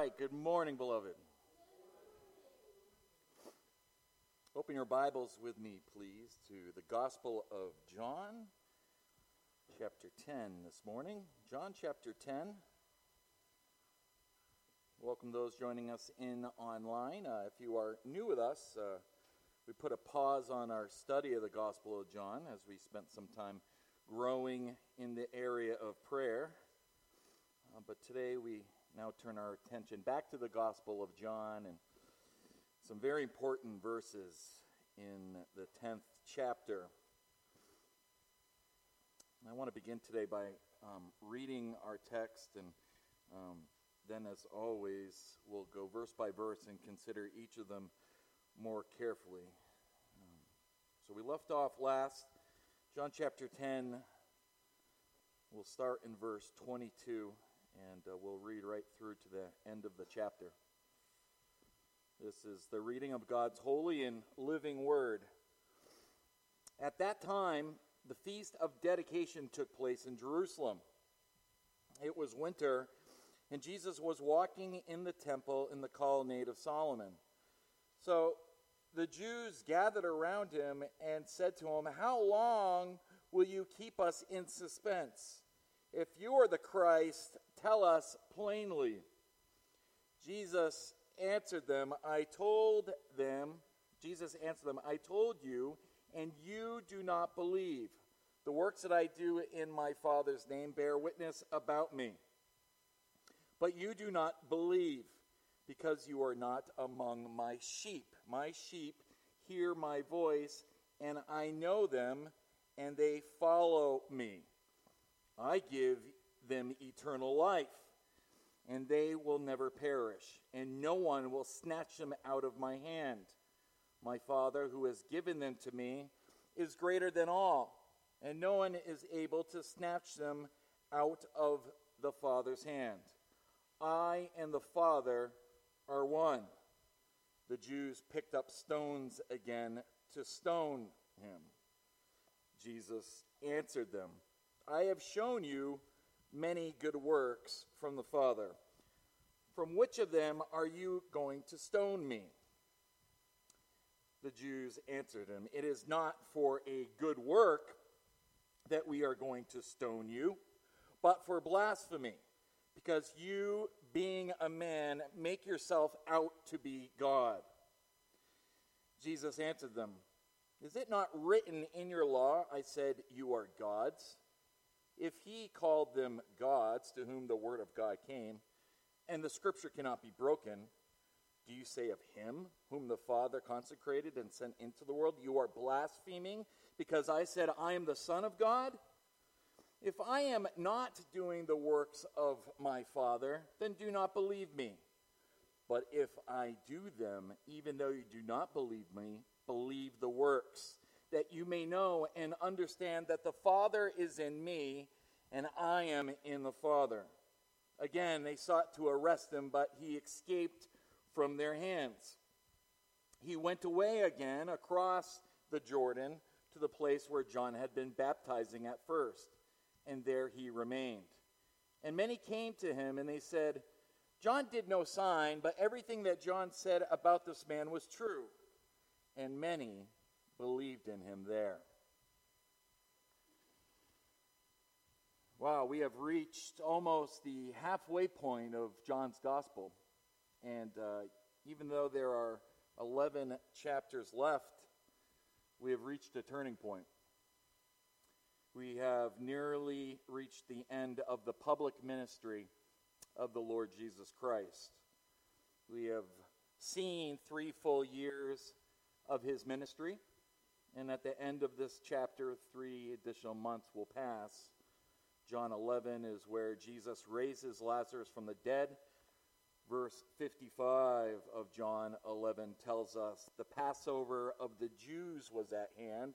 right, good morning, beloved. Open your Bibles with me, please, to the Gospel of John, chapter 10 this morning. John chapter 10. Welcome those joining us in online. Uh, if you are new with us, uh, we put a pause on our study of the Gospel of John as we spent some time growing in the area of prayer. Uh, but today we now turn our attention back to the Gospel of John and some very important verses in the 10th chapter. I want to begin today by um, reading our text, and um, then, as always, we'll go verse by verse and consider each of them more carefully. Um, so we left off last, John chapter 10. We'll start in verse 22 and uh, we'll read right through to the end of the chapter. This is the reading of God's holy and living word. At that time, the feast of dedication took place in Jerusalem. It was winter, and Jesus was walking in the temple in the colonnade of Solomon. So the Jews gathered around him and said to him, How long will you keep us in suspense? If you are the Christ, tell us plainly. Jesus answered them, I told them, Jesus answered them, I told you, and you do not believe. The works that I do in my Father's name bear witness about me. But you do not believe because you are not among my sheep. My sheep hear my voice, and I know them, and they follow me. I give them eternal life, and they will never perish, and no one will snatch them out of my hand. My Father, who has given them to me, is greater than all, and no one is able to snatch them out of the Father's hand. I and the Father are one. The Jews picked up stones again to stone him. Jesus answered them. I have shown you many good works from the Father. From which of them are you going to stone me? The Jews answered him, It is not for a good work that we are going to stone you, but for blasphemy, because you, being a man, make yourself out to be God. Jesus answered them, Is it not written in your law, I said, you are gods? If he called them gods to whom the word of God came, and the scripture cannot be broken, do you say of him whom the Father consecrated and sent into the world, You are blaspheming because I said, I am the Son of God? If I am not doing the works of my Father, then do not believe me. But if I do them, even though you do not believe me, believe the works that you may know and understand that the Father is in me and I am in the Father. Again, they sought to arrest him, but he escaped from their hands. He went away again across the Jordan to the place where John had been baptizing at first, and there he remained. And many came to him, and they said, John did no sign, but everything that John said about this man was true. And many believed in him there. Wow, we have reached almost the halfway point of John's gospel. And uh, even though there are 11 chapters left, we have reached a turning point. We have nearly reached the end of the public ministry of the Lord Jesus Christ. We have seen three full years of his ministry. And at the end of this chapter, three additional months will pass. John 11 is where Jesus raises Lazarus from the dead. Verse 55 of John 11 tells us the Passover of the Jews was at hand,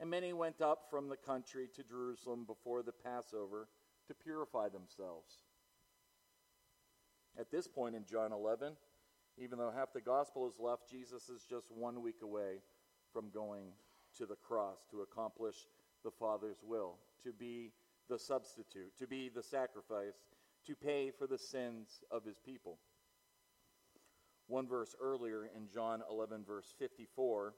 and many went up from the country to Jerusalem before the Passover to purify themselves. At this point in John 11, even though half the gospel is left, Jesus is just one week away from going to the cross to accomplish the Father's will, to be the substitute, to be the sacrifice, to pay for the sins of his people. One verse earlier in John 11, verse 54,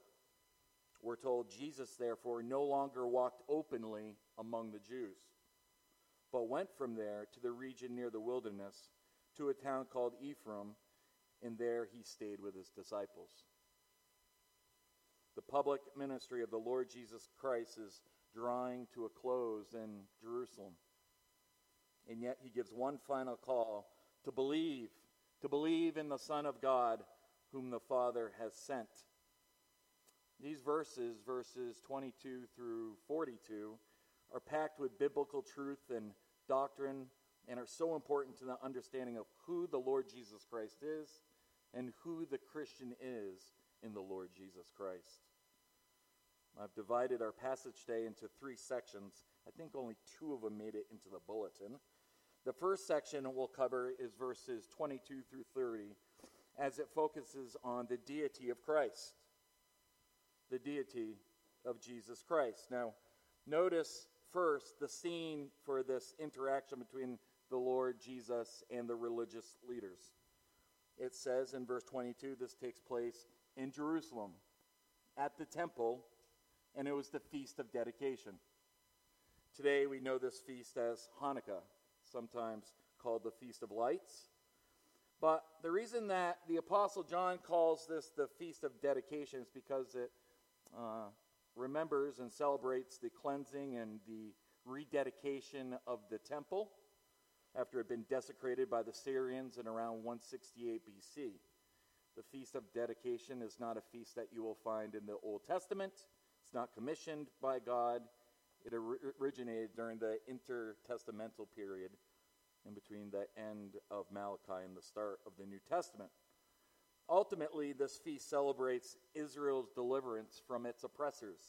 we're told Jesus, therefore, no longer walked openly among the Jews, but went from there to the region near the wilderness, to a town called Ephraim, and there he stayed with his disciples. The public ministry of the Lord Jesus Christ is drawing to a close in Jerusalem. And yet he gives one final call to believe, to believe in the Son of God whom the Father has sent. These verses, verses 22 through 42, are packed with biblical truth and doctrine and are so important to the understanding of who the Lord Jesus Christ is and who the Christian is in the Lord Jesus Christ. I've divided our passage today into three sections. I think only two of them made it into the bulletin. The first section we'll cover is verses 22 through 30 as it focuses on the deity of Christ. The deity of Jesus Christ. Now, notice first the scene for this interaction between the Lord Jesus and the religious leaders. It says in verse 22 this takes place in Jerusalem at the temple and it was the Feast of Dedication. Today we know this feast as Hanukkah, sometimes called the Feast of Lights. But the reason that the Apostle John calls this the Feast of Dedication is because it uh, remembers and celebrates the cleansing and the rededication of the temple after it had been desecrated by the Syrians in around 168 BC. The Feast of Dedication is not a feast that you will find in the Old Testament. It's not commissioned by God. It originated during the intertestamental period in between the end of Malachi and the start of the New Testament. Ultimately, this feast celebrates Israel's deliverance from its oppressors.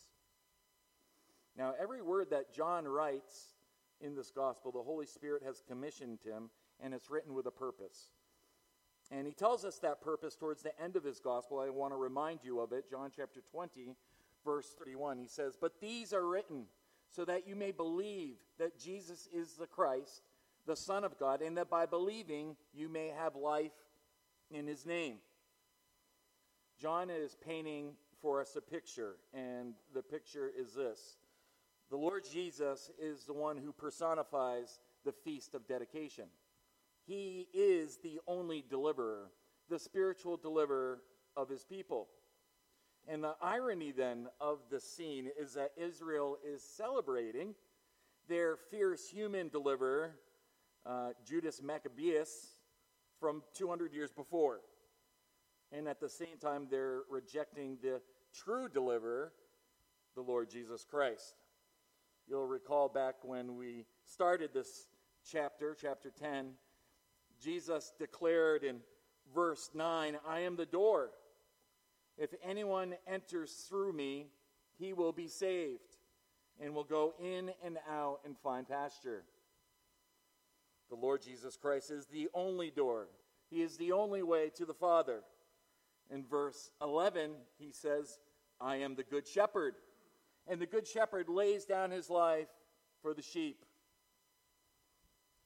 Now, every word that John writes in this gospel, the Holy Spirit has commissioned him, and it's written with a purpose. And he tells us that purpose towards the end of his gospel. I want to remind you of it. John chapter 20, verse 31. He says, But these are written so that you may believe that Jesus is the Christ, the Son of God, and that by believing you may have life in his name. John is painting for us a picture, and the picture is this The Lord Jesus is the one who personifies the feast of dedication. He is the only deliverer, the spiritual deliverer of his people. And the irony then of the scene is that Israel is celebrating their fierce human deliverer, uh, Judas Maccabeus, from 200 years before. And at the same time, they're rejecting the true deliverer, the Lord Jesus Christ. You'll recall back when we started this chapter, chapter 10, Jesus declared in verse 9, I am the door. If anyone enters through me, he will be saved and will go in and out and find pasture. The Lord Jesus Christ is the only door, He is the only way to the Father. In verse 11, he says, I am the good shepherd. And the good shepherd lays down his life for the sheep.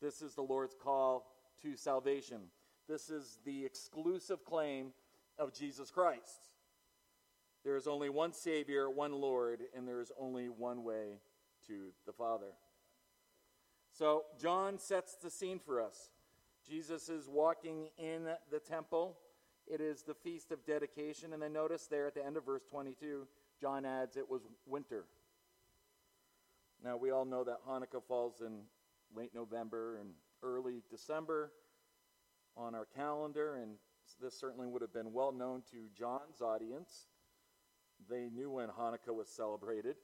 This is the Lord's call to salvation. This is the exclusive claim of Jesus Christ. There is only one Savior, one Lord, and there is only one way to the Father. So, John sets the scene for us. Jesus is walking in the temple. It is the feast of dedication. And then notice there at the end of verse 22, John adds it was winter. Now, we all know that Hanukkah falls in late November and early December on our calendar, and this certainly would have been well known to John's audience. They knew when Hanukkah was celebrated.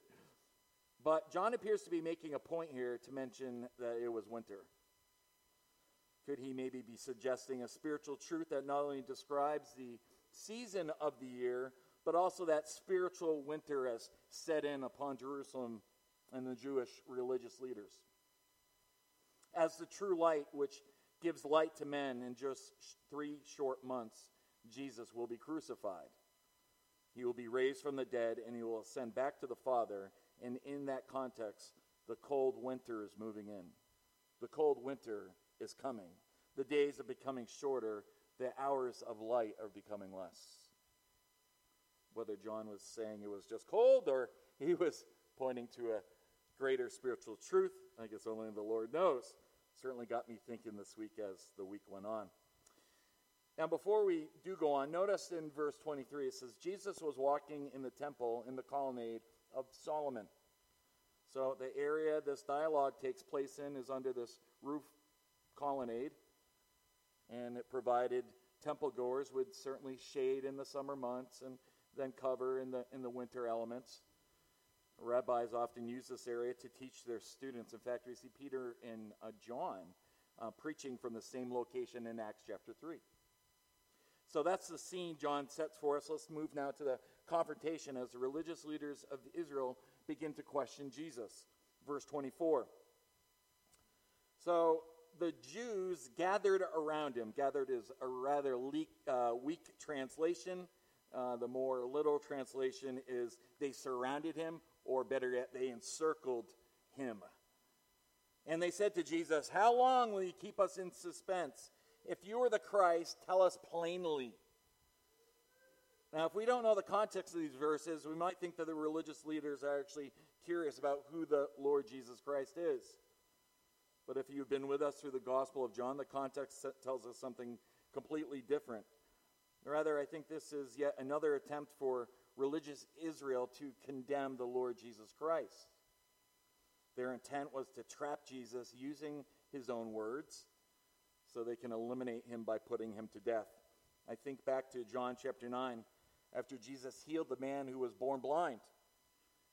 But John appears to be making a point here to mention that it was winter. Could he maybe be suggesting a spiritual truth that not only describes the season of the year, but also that spiritual winter has set in upon Jerusalem and the Jewish religious leaders? As the true light, which gives light to men in just three short months, Jesus will be crucified. He will be raised from the dead and he will ascend back to the Father. And in that context, the cold winter is moving in. The cold winter is coming. The days are becoming shorter. the hours of light are becoming less. Whether John was saying it was just cold or he was pointing to a greater spiritual truth, I guess only the Lord knows. Certainly got me thinking this week as the week went on. Now, before we do go on, notice in verse 23 it says, Jesus was walking in the temple in the colonnade of Solomon. So, the area this dialogue takes place in is under this roof colonnade, and it provided temple goers with certainly shade in the summer months and then cover in the, in the winter elements. Rabbis often use this area to teach their students. In fact, we see Peter and uh, John uh, preaching from the same location in Acts chapter 3. So that's the scene John sets for us. Let's move now to the confrontation as the religious leaders of Israel begin to question Jesus. Verse 24. So the Jews gathered around him. Gathered is a rather leak, uh, weak translation. Uh, the more literal translation is they surrounded him, or better yet, they encircled him. And they said to Jesus, How long will you keep us in suspense? If you are the Christ, tell us plainly. Now, if we don't know the context of these verses, we might think that the religious leaders are actually curious about who the Lord Jesus Christ is. But if you've been with us through the Gospel of John, the context tells us something completely different. Rather, I think this is yet another attempt for religious Israel to condemn the Lord Jesus Christ. Their intent was to trap Jesus using his own words so they can eliminate him by putting him to death. I think back to John chapter 9 after Jesus healed the man who was born blind.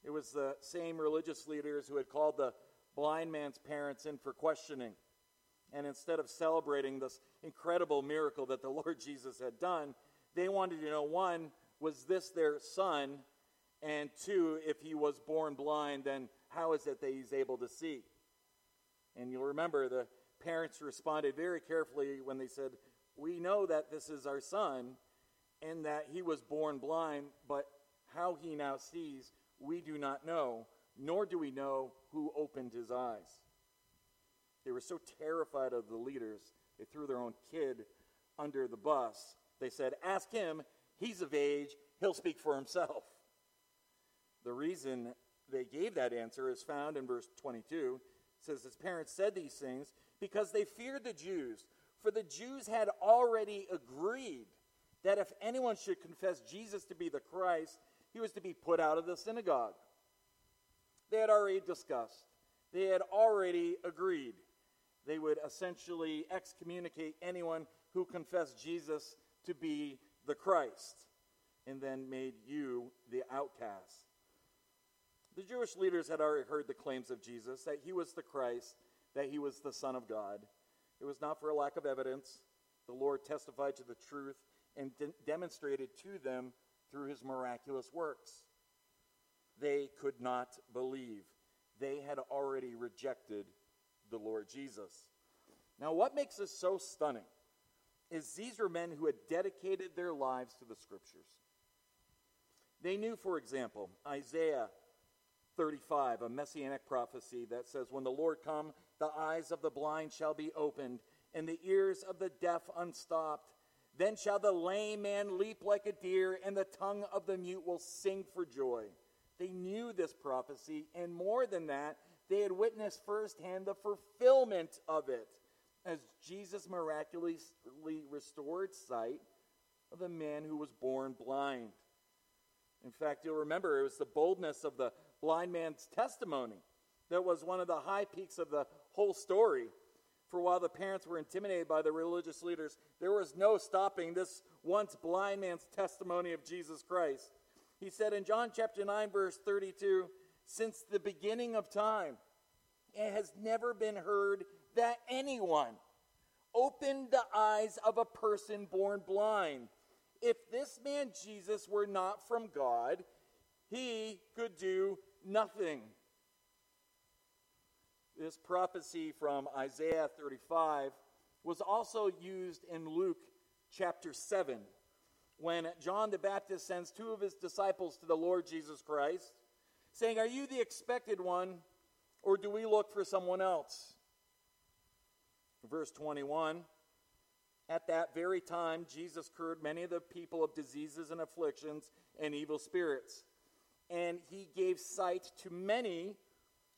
It was the same religious leaders who had called the blind man's parents in for questioning. And instead of celebrating this incredible miracle that the Lord Jesus had done, they wanted to know one, was this their son? And two, if he was born blind, then how is it that he's able to see? And you'll remember the parents responded very carefully when they said, We know that this is our son and that he was born blind, but how he now sees, we do not know, nor do we know who opened his eyes. They were so terrified of the leaders, they threw their own kid under the bus. They said, Ask him, he's of age, he'll speak for himself. The reason they gave that answer is found in verse 22. It says, His parents said these things because they feared the Jews, for the Jews had already agreed that if anyone should confess Jesus to be the Christ, he was to be put out of the synagogue. They had already discussed, they had already agreed. They would essentially excommunicate anyone who confessed Jesus to be the Christ and then made you the outcast. The Jewish leaders had already heard the claims of Jesus that he was the Christ, that he was the Son of God. It was not for a lack of evidence. The Lord testified to the truth and de- demonstrated to them through his miraculous works. They could not believe. They had already rejected the Lord Jesus. Now, what makes this so stunning is these are men who had dedicated their lives to the scriptures. They knew, for example, Isaiah 35, a messianic prophecy that says, When the Lord come, the eyes of the blind shall be opened, and the ears of the deaf unstopped. Then shall the lame man leap like a deer, and the tongue of the mute will sing for joy. They knew this prophecy, and more than that, they had witnessed firsthand the fulfillment of it as Jesus miraculously restored sight of the man who was born blind. In fact, you'll remember it was the boldness of the blind man's testimony that was one of the high peaks of the whole story. For while the parents were intimidated by the religious leaders, there was no stopping this once blind man's testimony of Jesus Christ. He said in John chapter 9, verse 32, Since the beginning of time, it has never been heard that anyone opened the eyes of a person born blind. If this man Jesus were not from God, he could do nothing. This prophecy from Isaiah 35 was also used in Luke chapter 7 when John the Baptist sends two of his disciples to the Lord Jesus Christ, saying, Are you the expected one, or do we look for someone else? Verse 21 At that very time, Jesus cured many of the people of diseases and afflictions and evil spirits. And he gave sight to many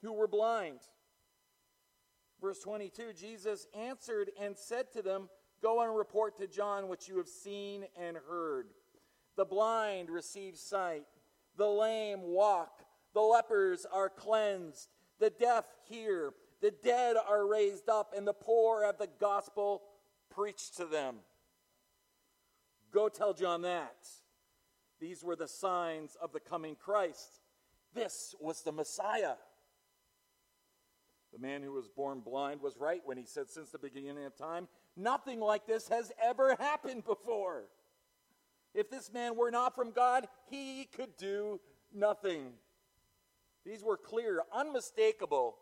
who were blind. Verse 22 Jesus answered and said to them, Go and report to John what you have seen and heard. The blind receive sight, the lame walk, the lepers are cleansed, the deaf hear, the dead are raised up, and the poor have the gospel preached to them. Go tell John that. These were the signs of the coming Christ. This was the Messiah. The man who was born blind was right when he said, Since the beginning of time, nothing like this has ever happened before. If this man were not from God, he could do nothing. These were clear, unmistakable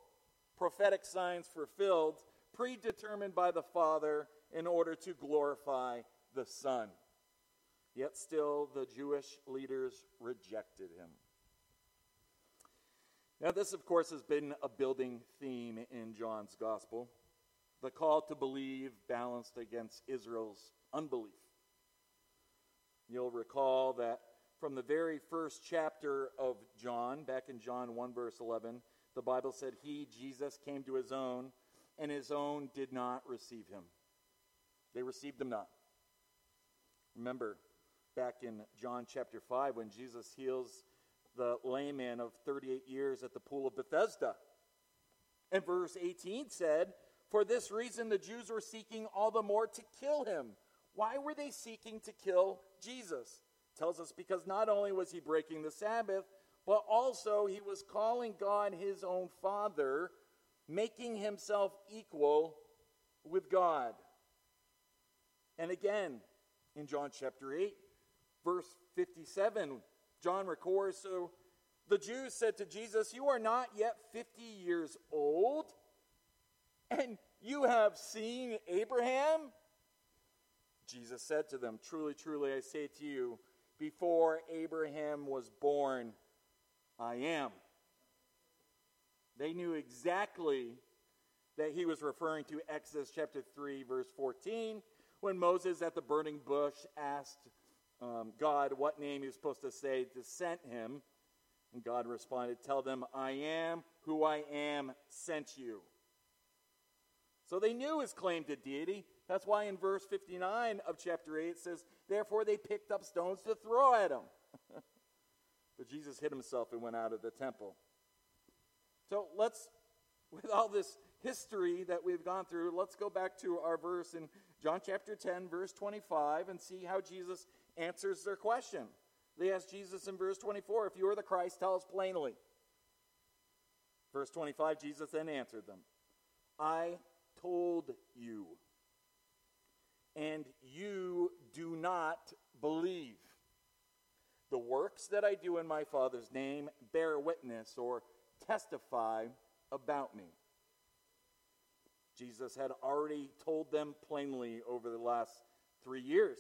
prophetic signs fulfilled, predetermined by the Father in order to glorify the Son. Yet still, the Jewish leaders rejected him. Now, this, of course, has been a building theme in John's gospel the call to believe balanced against Israel's unbelief. You'll recall that from the very first chapter of John, back in John 1, verse 11, the Bible said, He, Jesus, came to his own, and his own did not receive him. They received him not. Remember, back in John chapter 5, when Jesus heals the layman of 38 years at the pool of Bethesda. And verse 18 said, For this reason the Jews were seeking all the more to kill him. Why were they seeking to kill Jesus? Tells us because not only was he breaking the Sabbath, but also he was calling God his own Father, making himself equal with God. And again, in John chapter 8, verse 57, John records So the Jews said to Jesus, You are not yet 50 years old, and you have seen Abraham? Jesus said to them, Truly, truly, I say to you, before Abraham was born, I am. They knew exactly that he was referring to Exodus chapter 3, verse 14, when Moses at the burning bush asked um, God what name he was supposed to say to send him. And God responded, Tell them, I am who I am sent you. So they knew his claim to deity. That's why in verse 59 of chapter 8 it says, Therefore they picked up stones to throw at him. But Jesus hid himself and went out of the temple. So let's, with all this history that we've gone through, let's go back to our verse in John chapter 10, verse 25, and see how Jesus answers their question. They ask Jesus in verse 24, If you are the Christ, tell us plainly. Verse 25, Jesus then answered them, I told you, and you do not believe. The works that I do in my Father's name bear witness or testify about me. Jesus had already told them plainly over the last three years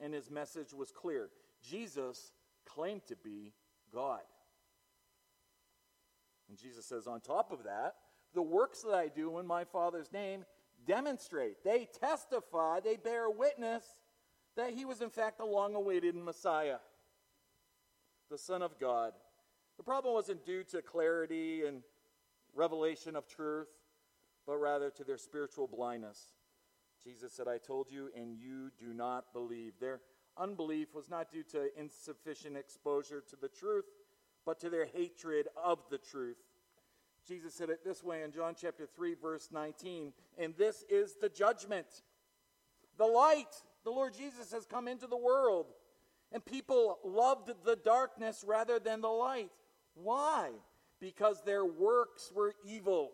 and his message was clear. Jesus claimed to be God. And Jesus says, on top of that, the works that I do in my Father's name demonstrate, they testify, they bear witness that he was in fact the long awaited Messiah, the Son of God. The problem wasn't due to clarity and revelation of truth, but rather to their spiritual blindness. Jesus said, I told you, and you do not believe. Their unbelief was not due to insufficient exposure to the truth, but to their hatred of the truth. Jesus said it this way in John chapter 3, verse 19, and this is the judgment. The light, the Lord Jesus, has come into the world, and people loved the darkness rather than the light. Why? Because their works were evil.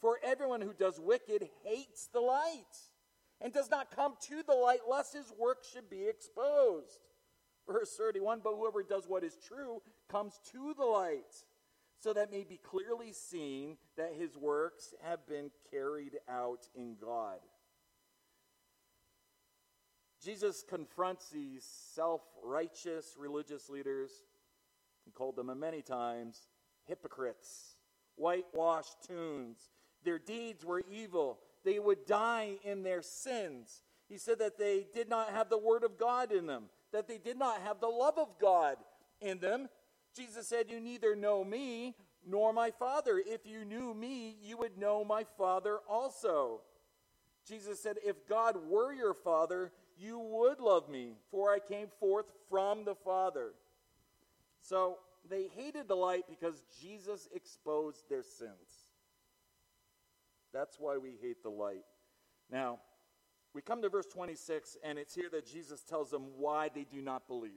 For everyone who does wicked hates the light and does not come to the light lest his work should be exposed. Verse 31 But whoever does what is true comes to the light, so that may be clearly seen that his works have been carried out in God. Jesus confronts these self righteous religious leaders. He called them many times hypocrites, whitewashed tombs, their deeds were evil. they would die in their sins. He said that they did not have the Word of God in them, that they did not have the love of God in them. Jesus said, You neither know me nor my Father. If you knew me, you would know my Father also. Jesus said, If God were your Father, you would love me, for I came forth from the Father. So they hated the light because Jesus exposed their sins. That's why we hate the light. Now, we come to verse 26, and it's here that Jesus tells them why they do not believe.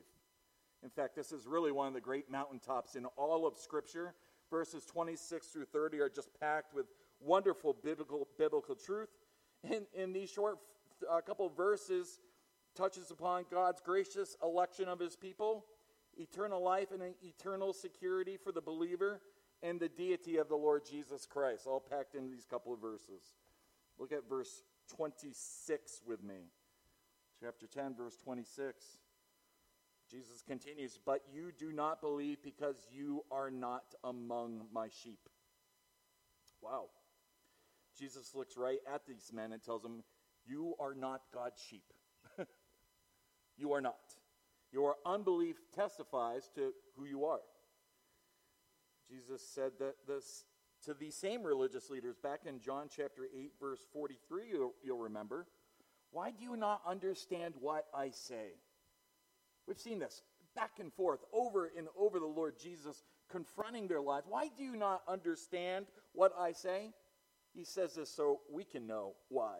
In fact, this is really one of the great mountaintops in all of Scripture. Verses 26 through 30 are just packed with wonderful biblical, biblical truth. In, in these short uh, couple verses, touches upon God's gracious election of his people, eternal life and eternal security for the believer, and the deity of the Lord Jesus Christ, all packed into these couple of verses. Look at verse 26 with me. Chapter 10, verse 26. Jesus continues, But you do not believe because you are not among my sheep. Wow. Jesus looks right at these men and tells them, You are not God's sheep. You are not. Your unbelief testifies to who you are. Jesus said that this to these same religious leaders back in John chapter 8, verse 43, you'll, you'll remember. Why do you not understand what I say? We've seen this back and forth over and over the Lord Jesus confronting their lives. Why do you not understand what I say? He says this so we can know why.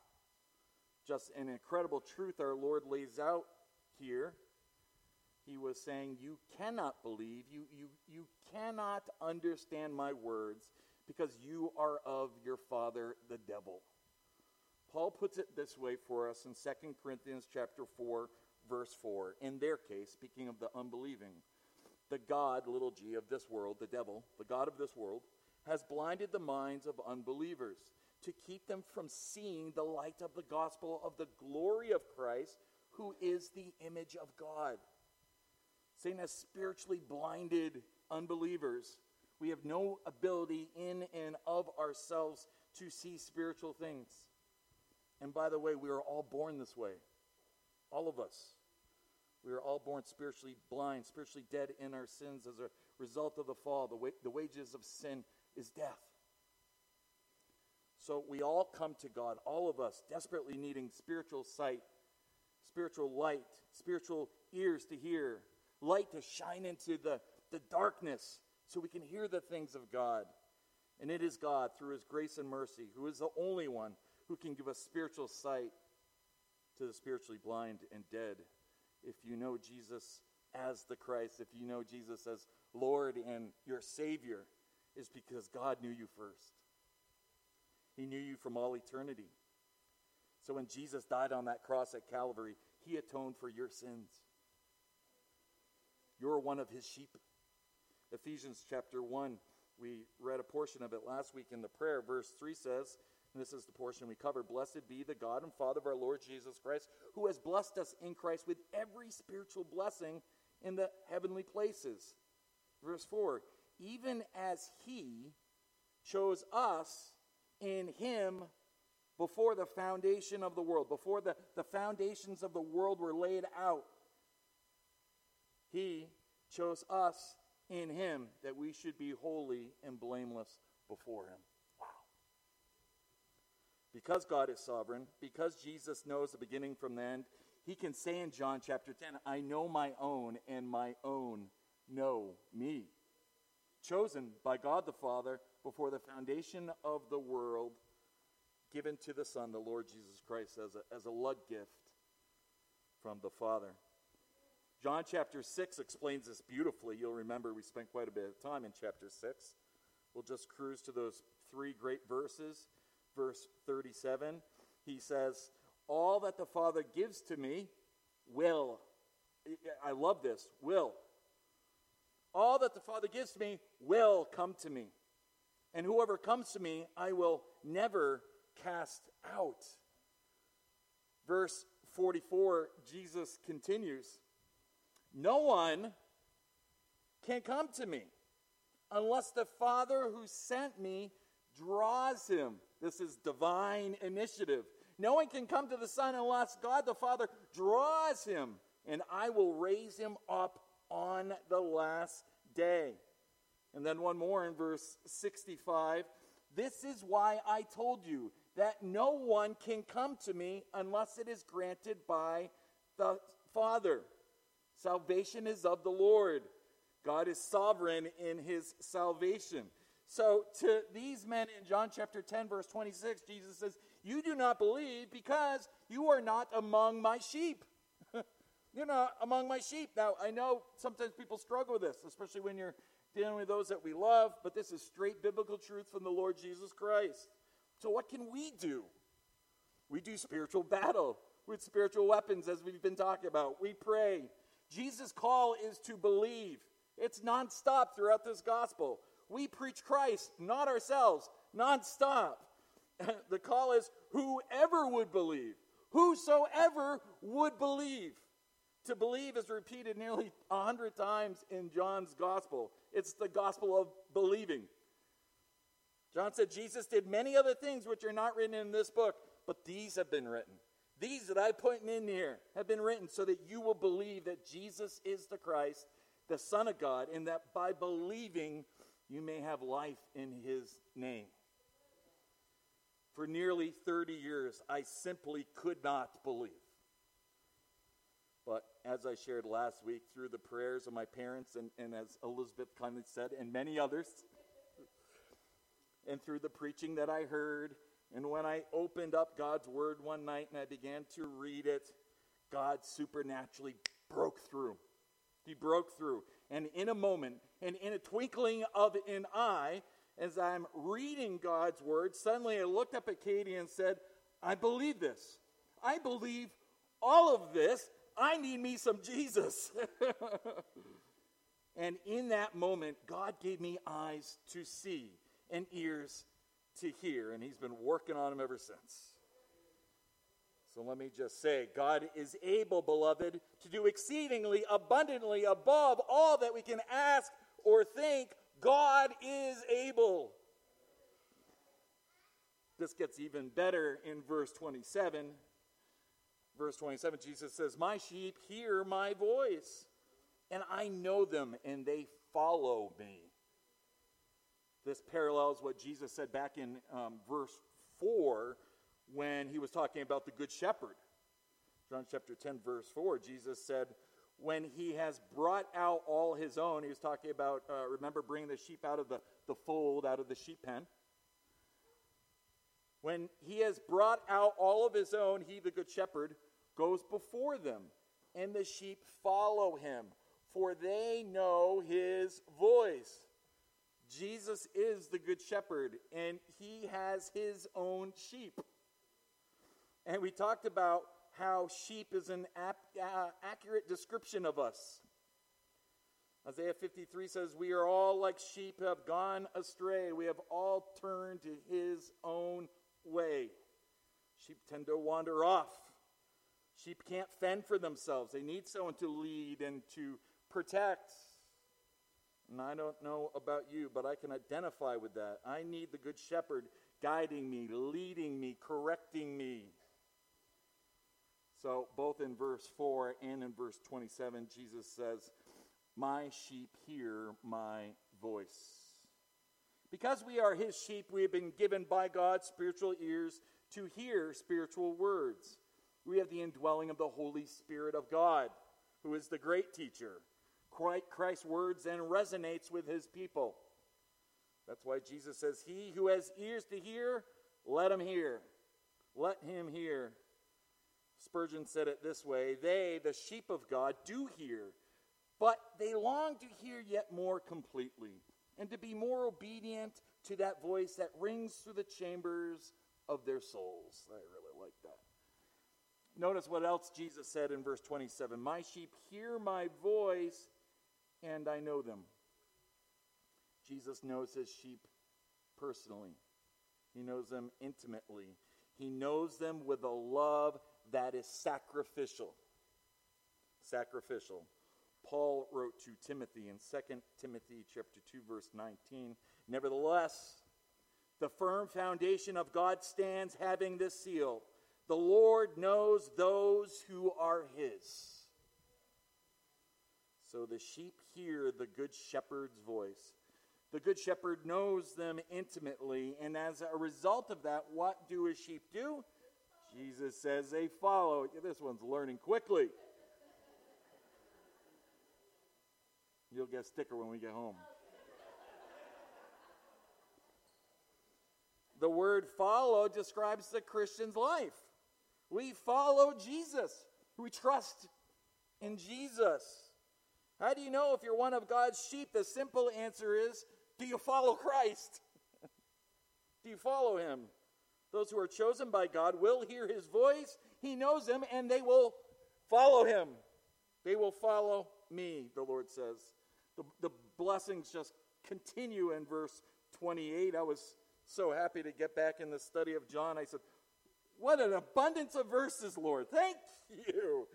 Just an incredible truth our Lord lays out here. He was saying, You cannot believe, you, you, you cannot understand my words because you are of your father, the devil. Paul puts it this way for us in 2 Corinthians chapter 4, verse 4. In their case, speaking of the unbelieving, the God, little g, of this world, the devil, the God of this world, has blinded the minds of unbelievers to keep them from seeing the light of the gospel of the glory of Christ, who is the image of God. Satan has spiritually blinded unbelievers. We have no ability in and of ourselves to see spiritual things. And by the way, we are all born this way. All of us. We are all born spiritually blind, spiritually dead in our sins as a result of the fall. The, wa- the wages of sin is death. So we all come to God, all of us, desperately needing spiritual sight, spiritual light, spiritual ears to hear, light to shine into the, the darkness so we can hear the things of God. And it is God, through his grace and mercy, who is the only one who can give us spiritual sight to the spiritually blind and dead. If you know Jesus as the Christ, if you know Jesus as Lord and your Savior, is because God knew you first. He knew you from all eternity. So when Jesus died on that cross at Calvary, he atoned for your sins. You're one of his sheep. Ephesians chapter 1, we read a portion of it last week in the prayer. Verse 3 says, and this is the portion we covered Blessed be the God and Father of our Lord Jesus Christ, who has blessed us in Christ with every spiritual blessing in the heavenly places. Verse 4 Even as he chose us in him before the foundation of the world, before the, the foundations of the world were laid out, he chose us in him that we should be holy and blameless before him. Wow. Because God is sovereign, because Jesus knows the beginning from the end, he can say in John chapter 10, I know my own, and my own know me. Chosen by God the Father before the foundation of the world, given to the Son, the Lord Jesus Christ, as a, as a love gift from the Father. John chapter 6 explains this beautifully. You'll remember we spent quite a bit of time in chapter 6. We'll just cruise to those three great verses. Verse 37, he says, All that the Father gives to me will. I love this. Will. All that the Father gives to me will come to me. And whoever comes to me, I will never cast out. Verse 44, Jesus continues No one can come to me unless the Father who sent me draws him. This is divine initiative. No one can come to the Son unless God the Father draws him, and I will raise him up on the last day. And then one more in verse 65 This is why I told you that no one can come to me unless it is granted by the Father. Salvation is of the Lord. God is sovereign in his salvation. So, to these men in John chapter 10, verse 26, Jesus says, You do not believe because you are not among my sheep. you're not among my sheep. Now, I know sometimes people struggle with this, especially when you're dealing with those that we love, but this is straight biblical truth from the Lord Jesus Christ. So, what can we do? We do spiritual battle with spiritual weapons, as we've been talking about. We pray. Jesus' call is to believe. It's nonstop throughout this gospel. We preach Christ, not ourselves, nonstop. the call is whoever would believe, whosoever would believe. To believe is repeated nearly a hundred times in John's gospel. It's the gospel of believing. John said, Jesus did many other things which are not written in this book, but these have been written. These that I'm putting in here have been written so that you will believe that Jesus is the Christ, the Son of God, and that by believing you may have life in his name. For nearly 30 years, I simply could not believe. But as I shared last week, through the prayers of my parents, and, and as Elizabeth kindly said, and many others, and through the preaching that I heard, and when I opened up God's Word one night and I began to read it, God supernaturally broke through. He broke through. And in a moment, and in a twinkling of an eye, as I'm reading God's word, suddenly I looked up at Katie and said, I believe this. I believe all of this. I need me some Jesus. and in that moment, God gave me eyes to see and ears to hear, and He's been working on them ever since. So let me just say God is able, beloved, to do exceedingly abundantly above all that we can ask or think. God is able. This gets even better in verse 27. Verse 27, Jesus says, My sheep hear my voice, and I know them, and they follow me. This parallels what Jesus said back in um, verse 4 when he was talking about the Good Shepherd. John chapter 10, verse 4, Jesus said, When he has brought out all his own, he was talking about, uh, remember, bringing the sheep out of the, the fold, out of the sheep pen. When he has brought out all of his own, he, the Good Shepherd, goes before them, and the sheep follow him, for they know his voice. Jesus is the Good Shepherd, and he has his own sheep. And we talked about how sheep is an ap- uh, accurate description of us. Isaiah 53 says, We are all like sheep, have gone astray. We have all turned to his. Sheep tend to wander off. Sheep can't fend for themselves, they need someone to lead and to protect. And I don't know about you, but I can identify with that. I need the Good Shepherd guiding me, leading me, correcting me. So, both in verse 4 and in verse 27, Jesus says, My sheep hear my voice. Because we are his sheep, we have been given by God spiritual ears to hear spiritual words. We have the indwelling of the Holy Spirit of God, who is the great teacher. Christ's words then resonates with his people. That's why Jesus says, He who has ears to hear, let him hear. Let him hear. Spurgeon said it this way They, the sheep of God, do hear, but they long to hear yet more completely, and to be more obedient to that voice that rings through the chambers of their souls. I really like that. Notice what else Jesus said in verse 27 My sheep hear my voice, and I know them. Jesus knows his sheep personally, he knows them intimately. He knows them with a love that is sacrificial. Sacrificial. Paul wrote to Timothy in 2 Timothy chapter 2 verse 19, nevertheless, the firm foundation of God stands having this seal. The Lord knows those who are his. So the sheep hear the good shepherd's voice. The good shepherd knows them intimately, and as a result of that, what do his sheep do? Jesus says they follow. This one's learning quickly. You'll get a sticker when we get home. The word follow describes the Christian's life. We follow Jesus. We trust in Jesus. How do you know if you're one of God's sheep? The simple answer is do you follow Christ? do you follow him? Those who are chosen by God will hear his voice. He knows them, and they will follow him. They will follow me, the Lord says. The, the blessings just continue in verse 28. I was so happy to get back in the study of John. I said, What an abundance of verses, Lord. Thank you.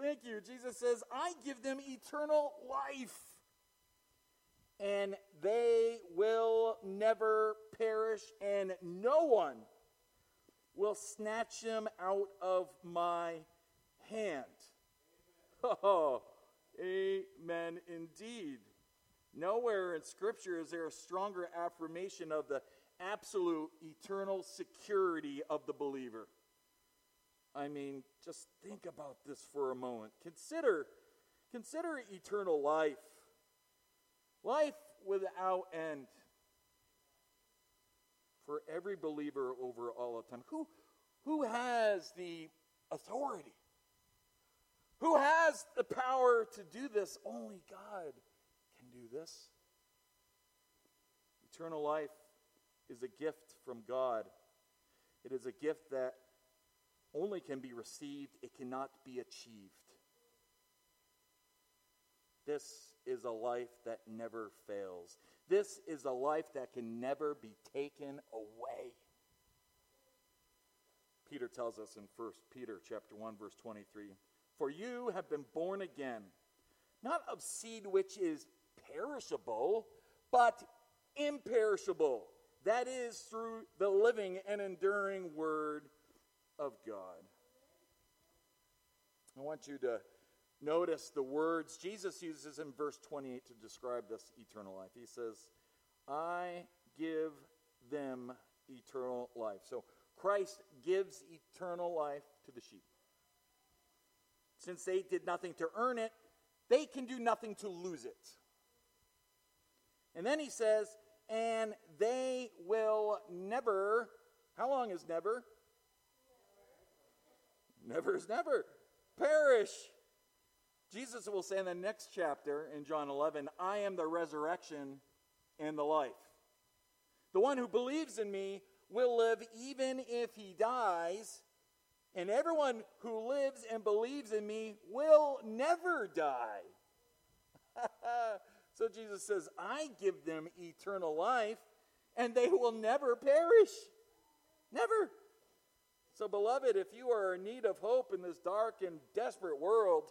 Thank you. Jesus says, I give them eternal life, and they will never perish, and no one will snatch them out of my hand. Oh, amen indeed. Nowhere in Scripture is there a stronger affirmation of the absolute eternal security of the believer. I mean, just think about this for a moment. Consider consider eternal life. Life without end. For every believer over all of time. Who who has the authority? Who has the power to do this? Only God can do this. Eternal life is a gift from God. It is a gift that only can be received, it cannot be achieved. This is a life that never fails. This is a life that can never be taken away. Peter tells us in 1 Peter chapter 1 verse 23, "For you have been born again, not of seed which is perishable, but imperishable, that is through the living and enduring Word of God. I want you to notice the words Jesus uses in verse 28 to describe this eternal life. He says, I give them eternal life. So Christ gives eternal life to the sheep. Since they did nothing to earn it, they can do nothing to lose it. And then he says, and they will never, how long is never? Never is never. Perish. Jesus will say in the next chapter in John 11, I am the resurrection and the life. The one who believes in me will live even if he dies, and everyone who lives and believes in me will never die. So Jesus says, I give them eternal life, and they will never perish. Never. So, beloved, if you are in need of hope in this dark and desperate world,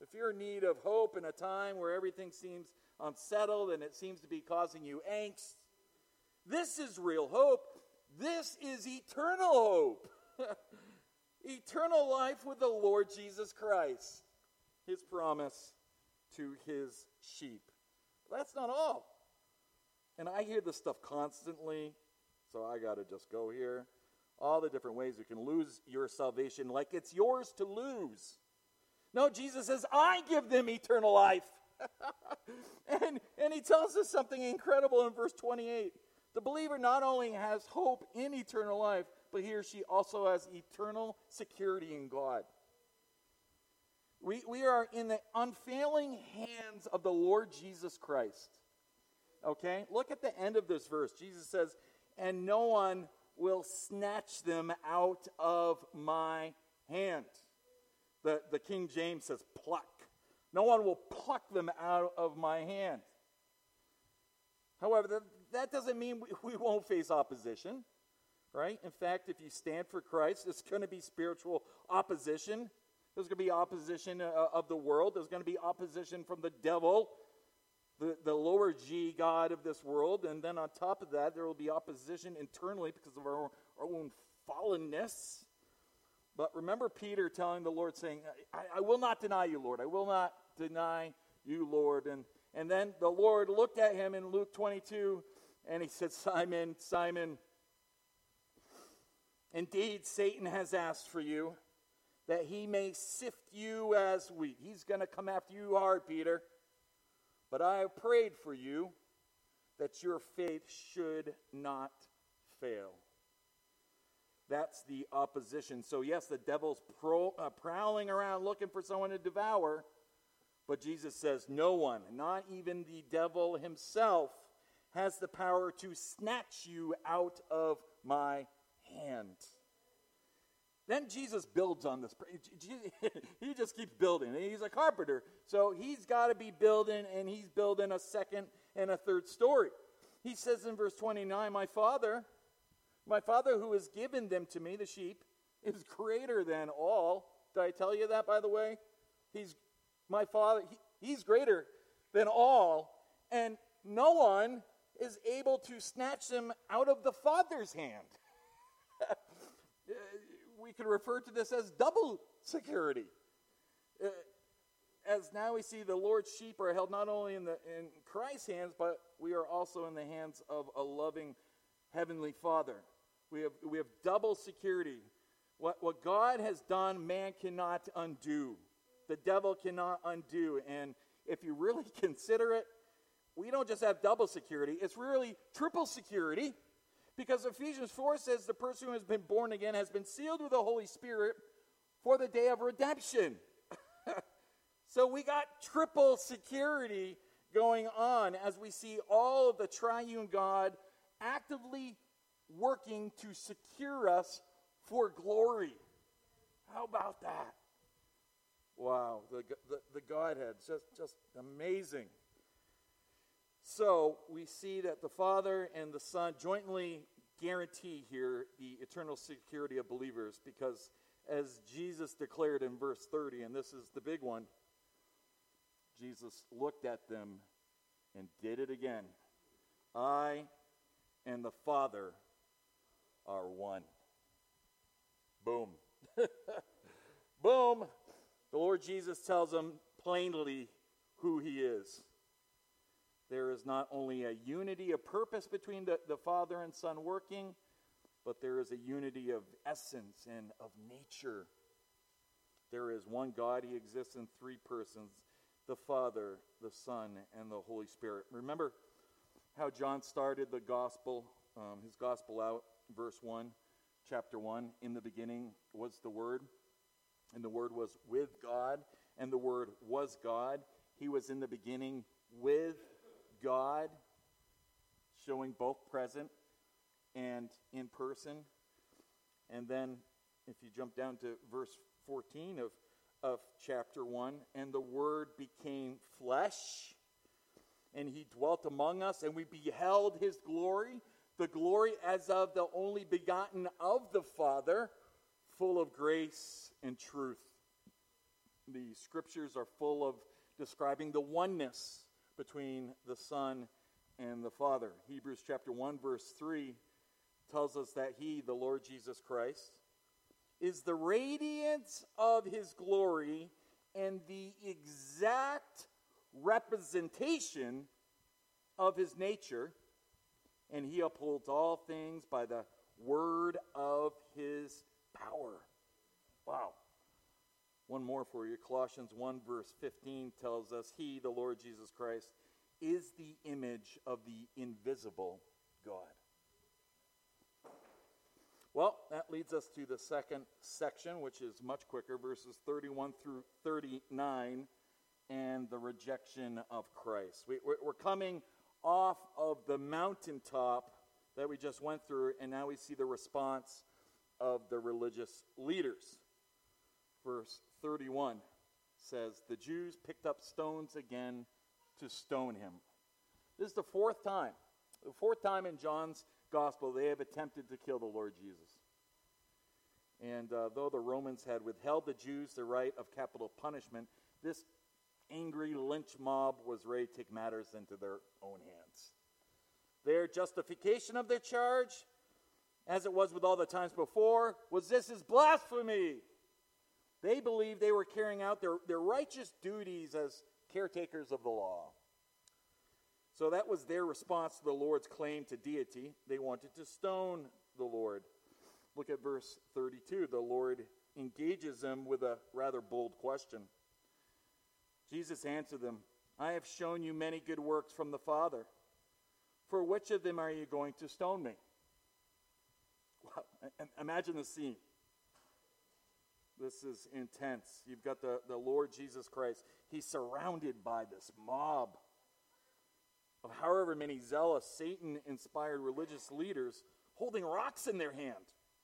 if you're in need of hope in a time where everything seems unsettled and it seems to be causing you angst, this is real hope. This is eternal hope. eternal life with the Lord Jesus Christ, his promise to his sheep. That's not all. And I hear this stuff constantly, so I got to just go here. All the different ways you can lose your salvation like it's yours to lose. No, Jesus says, I give them eternal life. and, and he tells us something incredible in verse 28. The believer not only has hope in eternal life, but he or she also has eternal security in God. We, we are in the unfailing hands of the Lord Jesus Christ. Okay? Look at the end of this verse. Jesus says, And no one will snatch them out of my hand. The, the King James says pluck. No one will pluck them out of my hand. However, that, that doesn't mean we, we won't face opposition, right? In fact, if you stand for Christ, it's going to be spiritual opposition. There's going to be opposition uh, of the world. There's going to be opposition from the devil, the, the lower G God of this world. And then on top of that, there will be opposition internally because of our, our own fallenness. But remember Peter telling the Lord, saying, I, I will not deny you, Lord. I will not deny you, Lord. And, and then the Lord looked at him in Luke 22 and he said, Simon, Simon, indeed Satan has asked for you that he may sift you as wheat. He's going to come after you hard, Peter. But I have prayed for you that your faith should not fail. That's the opposition. So, yes, the devil's pro, uh, prowling around looking for someone to devour. But Jesus says, No one, not even the devil himself, has the power to snatch you out of my hand. Then Jesus builds on this. he just keeps building. He's a carpenter. So he's got to be building, and he's building a second and a third story. He says in verse 29 My Father, my Father who has given them to me, the sheep, is greater than all. Did I tell you that, by the way? He's my Father, he, he's greater than all, and no one is able to snatch them out of the Father's hand. We could refer to this as double security. Uh, as now we see the Lord's sheep are held not only in, the, in Christ's hands, but we are also in the hands of a loving Heavenly Father. We have, we have double security. What, what God has done, man cannot undo. The devil cannot undo. And if you really consider it, we don't just have double security, it's really triple security because Ephesians 4 says the person who has been born again has been sealed with the Holy Spirit for the day of redemption. so we got triple security going on as we see all of the triune God actively working to secure us for glory. How about that? Wow, the, the, the Godhead, just, just amazing. So we see that the Father and the Son jointly guarantee here the eternal security of believers because, as Jesus declared in verse 30, and this is the big one, Jesus looked at them and did it again. I and the Father are one. Boom. Boom. The Lord Jesus tells them plainly who he is. There is not only a unity of purpose between the, the Father and Son working, but there is a unity of essence and of nature. There is one God, He exists in three persons the Father, the Son, and the Holy Spirit. Remember how John started the gospel, um, his gospel out, verse 1, chapter 1. In the beginning was the Word, and the Word was with God, and the Word was God. He was in the beginning with God, showing both present and in person. And then, if you jump down to verse 14 of, of chapter 1, and the Word became flesh, and he dwelt among us, and we beheld his glory, the glory as of the only begotten of the Father, full of grace and truth. The scriptures are full of describing the oneness between the Son and the Father. Hebrews chapter 1 verse 3 tells us that he, the Lord Jesus Christ, is the radiance of his glory and the exact representation of his nature, and he upholds all things by the word of his power. Wow. One more for you. Colossians 1, verse 15 tells us, He, the Lord Jesus Christ, is the image of the invisible God. Well, that leads us to the second section, which is much quicker, verses 31 through 39, and the rejection of Christ. We, are coming off of the mountaintop that we just went through, and now we see the response of the religious leaders. verse 31 says, The Jews picked up stones again to stone him. This is the fourth time, the fourth time in John's gospel they have attempted to kill the Lord Jesus. And uh, though the Romans had withheld the Jews the right of capital punishment, this angry lynch mob was ready to take matters into their own hands. Their justification of their charge, as it was with all the times before, was this is blasphemy. They believed they were carrying out their, their righteous duties as caretakers of the law. So that was their response to the Lord's claim to deity. They wanted to stone the Lord. Look at verse 32. The Lord engages them with a rather bold question. Jesus answered them, I have shown you many good works from the Father. For which of them are you going to stone me? Imagine the scene. This is intense. You've got the, the Lord Jesus Christ. He's surrounded by this mob of however many zealous, Satan inspired religious leaders holding rocks in their hand.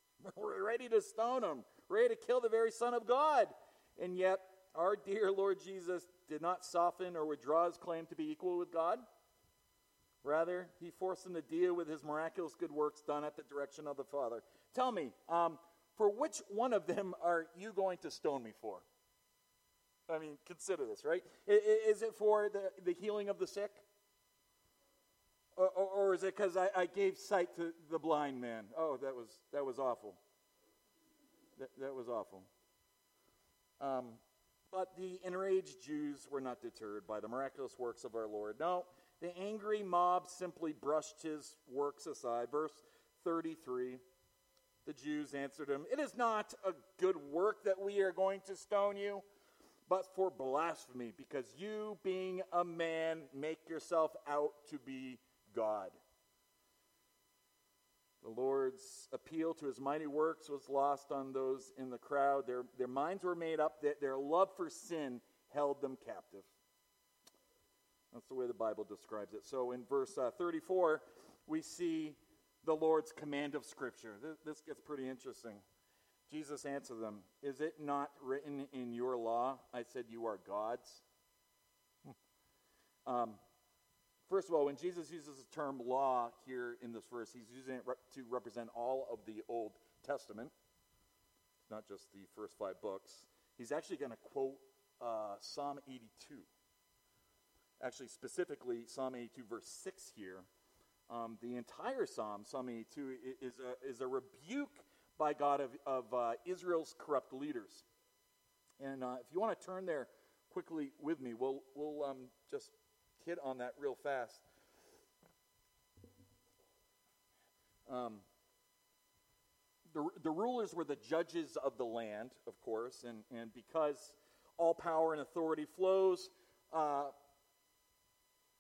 Ready to stone him, ready to kill the very Son of God. And yet, our dear Lord Jesus did not soften or withdraw his claim to be equal with God. Rather, he forced him to deal with his miraculous good works done at the direction of the Father. Tell me, um, for which one of them are you going to stone me for? I mean, consider this, right? Is it for the, the healing of the sick? Or, or, or is it because I, I, gave sight to the blind man? Oh, that was, that was awful. That, that was awful. Um, but the enraged Jews were not deterred by the miraculous works of our Lord. No, the angry mob simply brushed his works aside. Verse 33 The Jews answered him, It is not a good work that we are going to stone you, but for blasphemy, because you, being a man, make yourself out to be God. The Lord's appeal to his mighty works was lost on those in the crowd. Their, their minds were made up, that their love for sin held them captive. That's the way the Bible describes it. So in verse uh, 34, we see the Lord's command of Scripture. This, gets pretty interesting. Jesus answered them, Is it not written in your law? I said, You are gods. um, first of all, when Jesus uses the term law here in this verse, he's using it to represent all of the Old Testament. Not just the first five books. He's actually going to quote uh, Psalm 82 actually specifically Psalm 82, verse 6 here. Um, the entire Psalm, Psalm 82, is a, is a rebuke by God of, of uh, Israel's corrupt leaders. And uh, if you want to turn there quickly with me, we'll, we'll um, just hit on that real fast. Um, the, the rulers were the judges of the land, of course, and, and because all power and authority flows uh,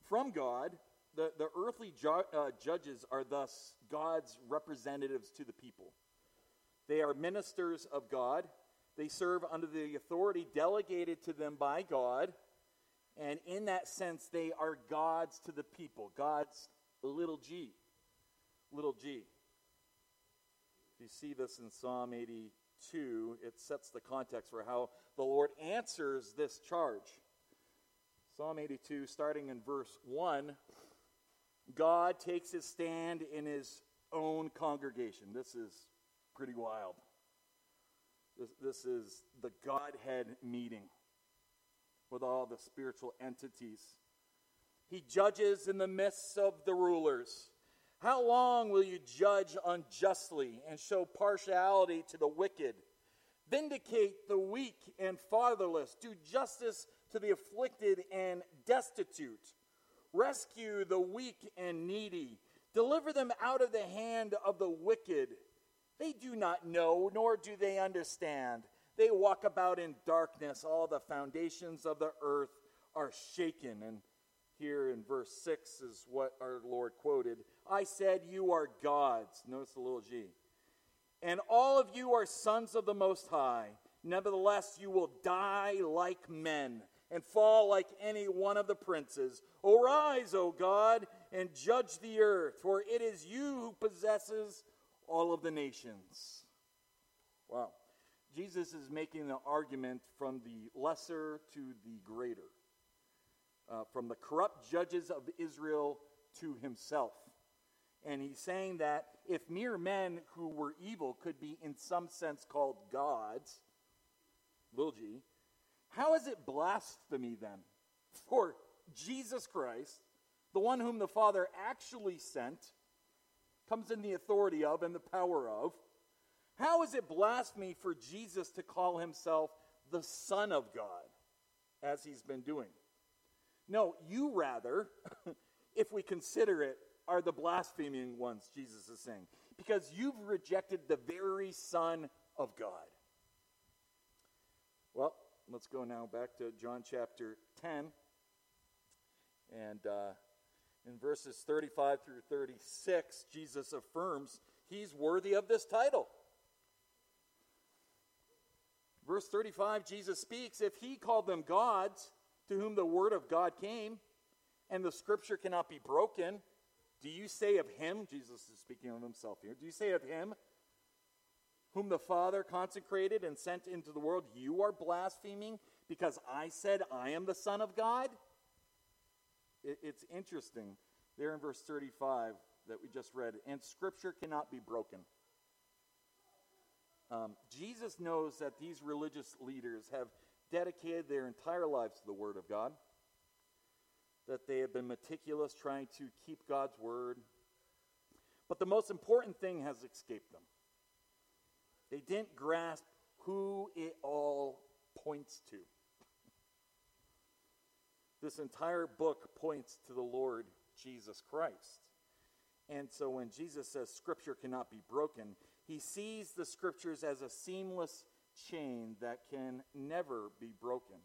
from God, the, the earthly ju- uh, judges are thus God's representatives to the people. They are ministers of God. They serve under the authority delegated to them by God. And in that sense, they are gods to the people. gods little g. Little g. If you see this in Psalm 82. It sets the context for how the Lord answers this charge. Psalm 82, starting in verse 1, God takes his stand in his own congregation. This is pretty wild. This, this is the Godhead meeting with all the spiritual entities. He judges in the midst of the rulers. How long will you judge unjustly and show partiality to the wicked? Vindicate the weak and fatherless. Do justice to the afflicted and destitute. Rescue the weak and needy. Deliver them out of the hand of the wicked. They do not know, nor do they understand. They walk about in darkness. All the foundations of the earth are shaken. And here in verse 6 is what our Lord quoted I said, You are gods. Notice the little g. And all of you are sons of the Most High. Nevertheless, you will die like men and fall like any one of the princes. Arise, O God, and judge the earth, for it is you who possesses all of the nations. Wow. Jesus is making the argument from the lesser to the greater, uh, from the corrupt judges of Israel to himself. And he's saying that if mere men who were evil could be, in some sense, called gods, will g, how is it blasphemy then for Jesus Christ, the one whom the Father actually sent, comes in the authority of and the power of? How is it blasphemy for Jesus to call himself the Son of God, as he's been doing? No, you rather, if we consider it, are the blaspheming ones, Jesus is saying, because you've rejected the very Son of God. Well, let's go now back to John chapter 10. And uh, in verses 35 through 36, Jesus affirms he's worthy of this title. Verse 35, Jesus speaks, if he called them gods to whom the word of God came, and the scripture cannot be broken, do you say of him, Jesus is speaking of himself here, do you say of him, whom the Father consecrated and sent into the world, you are blaspheming because I said I am the Son of God? It, it's interesting there in verse 35 that we just read, and Scripture cannot be broken. Um, Jesus knows that these religious leaders have dedicated their entire lives to the Word of God that they have been meticulous trying to keep God's word. But the most important thing has escaped them. They didn't grasp who it all points to. This entire book points to the Lord Jesus Christ. And so when Jesus says scripture cannot be broken, he sees the scriptures as a seamless chain that can never be broken.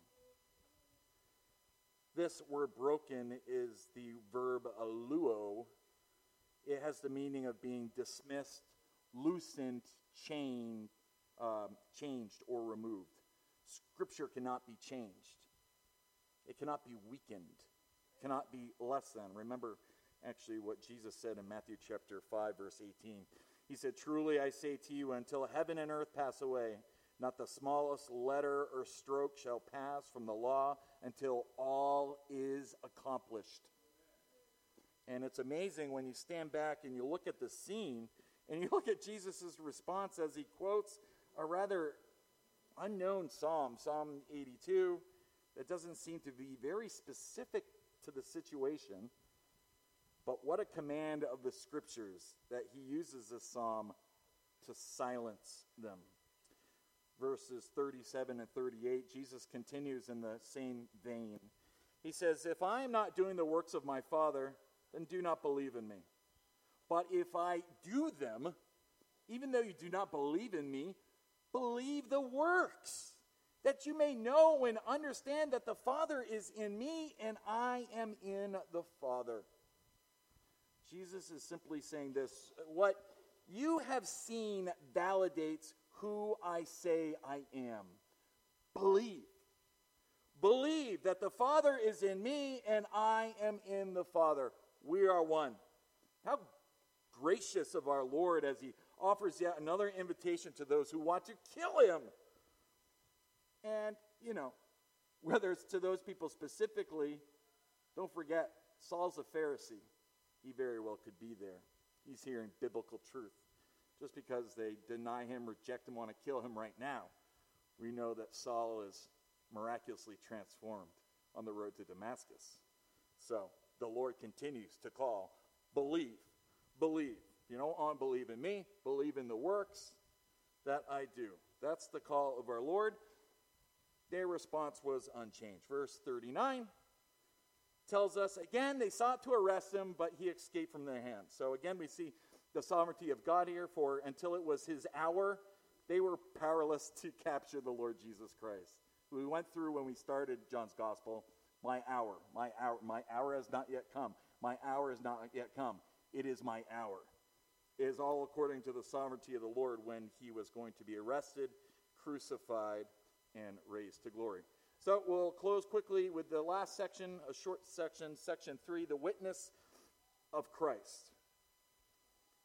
This word broken is the verb aluo. It has the meaning of being dismissed, loosened, chained, um, changed, or removed. Scripture cannot be changed. It cannot be weakened. Cannot be less than. Remember, actually, what Jesus said in Matthew chapter 5, verse 18. He said, Truly I say to you, until heaven and earth pass away, not the smallest letter or stroke shall pass from the law until all is accomplished. And it's amazing when you stand back and you look at the scene and you look at Jesus' response as he quotes a rather unknown psalm, Psalm 82, that doesn't seem to be very specific to the situation. But what a command of the scriptures that he uses this psalm to silence them verses 37 and 38, Jesus continues in the same vein. He says, If I am not doing the works of my Father, then do not believe in me. But if I do them, even though you do not believe in me, believe the works, that you may know and understand that the Father is in me and I am in the Father. Jesus is simply saying this what you have seen validates who I say I am. Believe. Believe that the Father is in me and I am in the Father. We are one. How gracious of our Lord as he offers yet another invitation to those who want to kill him. And, you know, whether it's to those people specifically, don't forget, Saul's a Pharisee. He very well could be there. He's hearing biblical truth just because they deny him, reject him, want to kill him right now. We know that Saul is miraculously transformed on the road to Damascus. So the Lord continues to call believe, believe. You want to believe in me, believe in the works that I do. That's the call of our Lord. Their response was unchanged. Verse 39 tells us again, they sought to arrest him, but he escaped from their hands. So again, we see the sovereignty of God here, for until it was his hour, they were powerless to capture the Lord Jesus Christ. We went through when we started John's gospel, my hour, my hour, my hour has not yet come. My hour has not yet come. It is my hour. It is all according to the sovereignty of the Lord when he was going to be arrested, crucified, and raised to glory. So we'll close quickly with the last section, a short section, section three, the witness of Christ.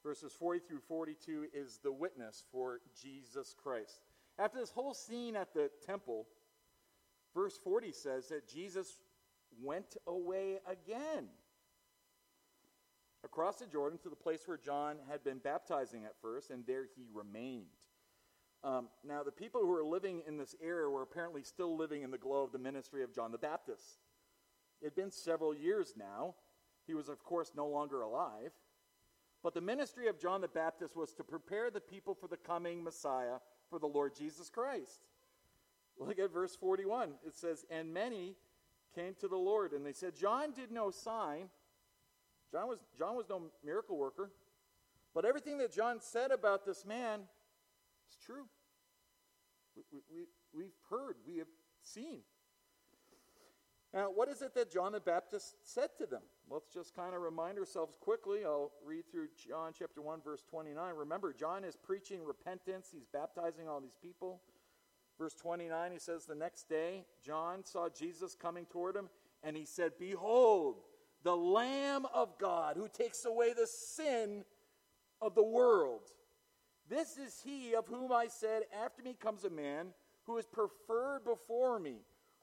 Verses 40 through 42 is the witness for Jesus Christ. After this whole scene at the temple, verse 40 says that Jesus went away again across the Jordan to the place where John had been baptizing at first, and there he remained. Um, now, the people who were living in this area were apparently still living in the glow of the ministry of John the Baptist. It had been several years now. He was, of course, no longer alive. But the ministry of John the Baptist was to prepare the people for the coming Messiah, for the Lord Jesus Christ. Look at verse 41. It says, And many came to the Lord, and they said, John did no sign. John was, John was no miracle worker. But everything that John said about this man is true. We, we, we've heard, we have seen. Now, what is it that John the Baptist said to them? Let's just kind of remind ourselves quickly. I'll read through John chapter 1, verse 29. Remember, John is preaching repentance, he's baptizing all these people. Verse 29, he says, The next day, John saw Jesus coming toward him, and he said, Behold, the Lamb of God who takes away the sin of the world. This is he of whom I said, After me comes a man who is preferred before me,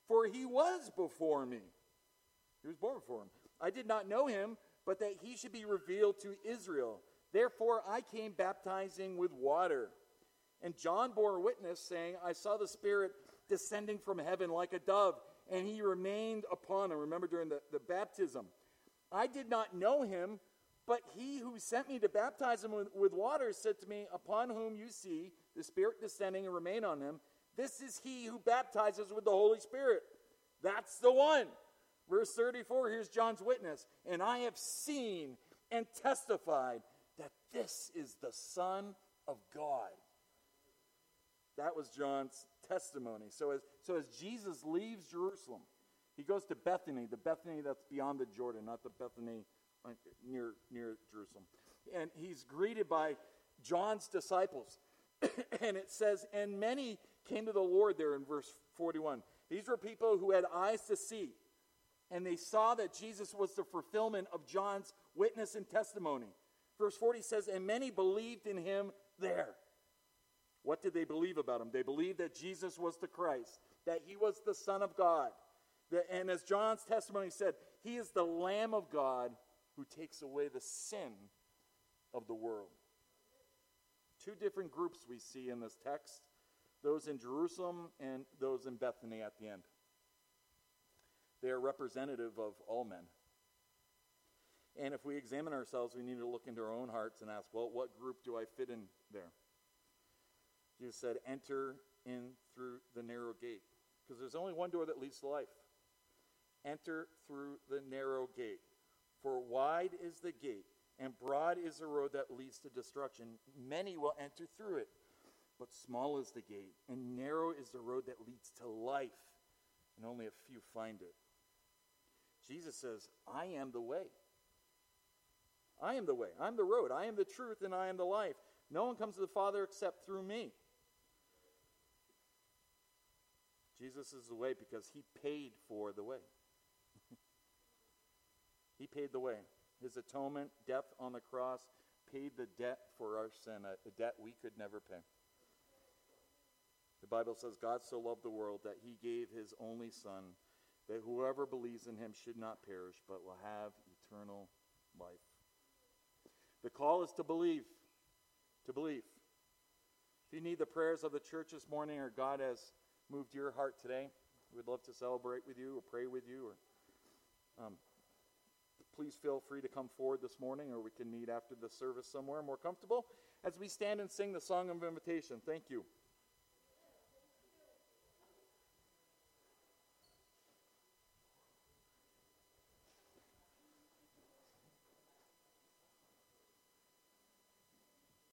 for he was before me. He was born before him. I did not know him, but that he should be revealed to Israel. Therefore I came baptizing with water. And John bore witness, saying, I saw the Spirit descending from heaven like a dove, and he remained upon him. Remember during the, the baptism. I did not know him, but he who sent me to baptize him with, with water said to me, Upon whom you see the Spirit descending and remain on him, this is he who baptizes with the Holy Spirit. That's the one. Verse 34, here's John's witness. And I have seen and testified that this is the Son of God. That was John's testimony. So as, so as Jesus leaves Jerusalem, he goes to Bethany, the Bethany that's beyond the Jordan, not the Bethany uh, near, near Jerusalem. And he's greeted by John's disciples. and it says, And many came to the Lord there in verse 41. These were people who had eyes to see, and they saw that Jesus was the fulfillment of John's witness and testimony. Verse 40 says, And many believed in him there. What did they believe about him? They believed that Jesus was the Christ, that he was the Son of God and as John's testimony said, he is the Lamb of God who takes away the sin of the world. Two different groups we see in this text those in Jerusalem and those in Bethany at the end. They are representative of all men. And if we examine ourselves, we need to look into our own hearts and ask, well, what group do I fit in there? Jesus said, enter in through the narrow gate. Because there's only one door that leads to life. Enter through the narrow gate. For wide is the gate, and broad is the road that leads to destruction. Many will enter through it. But small is the gate, and narrow is the road that leads to life, and only a few find it. Jesus says, I am the way. I am the way. I'm the road. I am the truth, and I am the life. No one comes to the Father except through me. Jesus is the way because he paid for the way. He paid the way. His atonement, death on the cross, paid the debt for our sin, a, a debt we could never pay. The Bible says God so loved the world that he gave his only Son, that whoever believes in him should not perish, but will have eternal life. The call is to believe. To believe. If you need the prayers of the church this morning, or God has moved your heart today, we'd love to celebrate with you or pray with you. Or um, please feel free to come forward this morning, or we can meet after the service somewhere more comfortable as we stand and sing the song of invitation. Thank you.